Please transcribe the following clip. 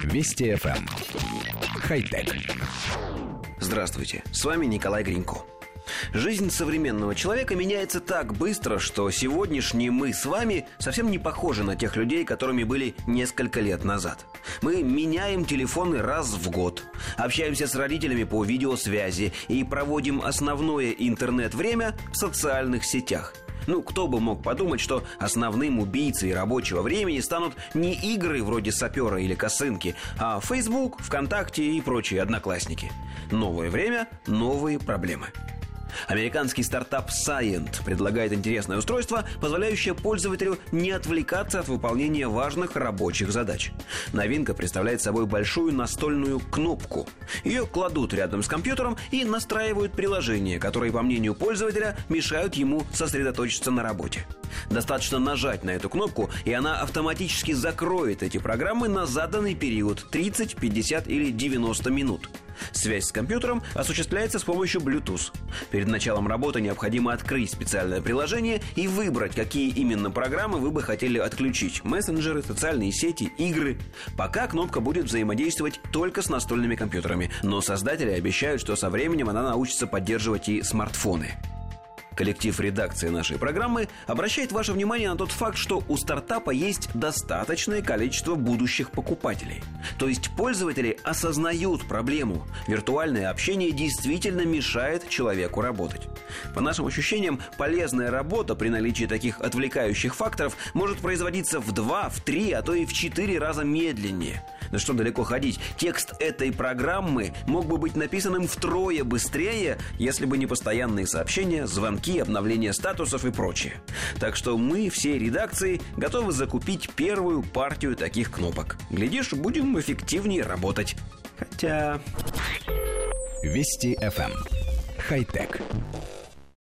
Вести FM. Эм. Хай-тек. Здравствуйте, с вами Николай Гринько. Жизнь современного человека меняется так быстро, что сегодняшние мы с вами совсем не похожи на тех людей, которыми были несколько лет назад. Мы меняем телефоны раз в год, общаемся с родителями по видеосвязи и проводим основное интернет-время в социальных сетях – ну, кто бы мог подумать, что основным убийцей рабочего времени станут не игры вроде сапера или косынки, а Facebook, ВКонтакте и прочие одноклассники. Новое время, новые проблемы. Американский стартап Scient предлагает интересное устройство, позволяющее пользователю не отвлекаться от выполнения важных рабочих задач. Новинка представляет собой большую настольную кнопку. Ее кладут рядом с компьютером и настраивают приложения, которые, по мнению пользователя, мешают ему сосредоточиться на работе. Достаточно нажать на эту кнопку, и она автоматически закроет эти программы на заданный период 30, 50 или 90 минут. Связь с компьютером осуществляется с помощью Bluetooth. Перед началом работы необходимо открыть специальное приложение и выбрать, какие именно программы вы бы хотели отключить. Мессенджеры, социальные сети, игры. Пока кнопка будет взаимодействовать только с настольными компьютерами, но создатели обещают, что со временем она научится поддерживать и смартфоны. Коллектив редакции нашей программы обращает ваше внимание на тот факт, что у стартапа есть достаточное количество будущих покупателей. То есть пользователи осознают проблему. Виртуальное общение действительно мешает человеку работать. По нашим ощущениям, полезная работа при наличии таких отвлекающих факторов может производиться в 2, в 3, а то и в 4 раза медленнее. Да что далеко ходить, текст этой программы мог бы быть написанным втрое быстрее, если бы не постоянные сообщения, звонки, обновление статусов и прочее. Так что мы, все редакции, готовы закупить первую партию таких кнопок. Глядишь, будем эффективнее работать. Хотя... Вести FM. Эм. Хай-тек.